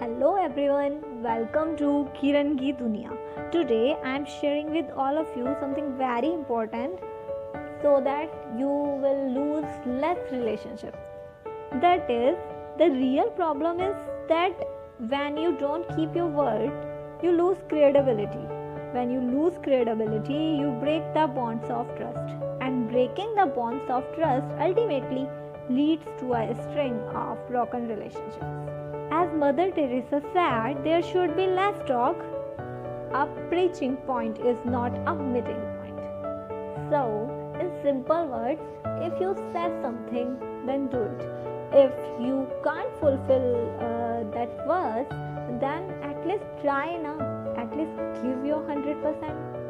Hello everyone, welcome to Kiran Ki Dunya. Today I am sharing with all of you something very important so that you will lose less relationship. That is, the real problem is that when you don't keep your word, you lose credibility. When you lose credibility, you break the bonds of trust. And breaking the bonds of trust ultimately leads to a string of broken relationships. As Mother Teresa said, there should be less talk. A preaching point is not a meeting point. So, in simple words, if you say something, then do it. If you can't fulfill uh, that verse, then at least try now. At least give your 100%.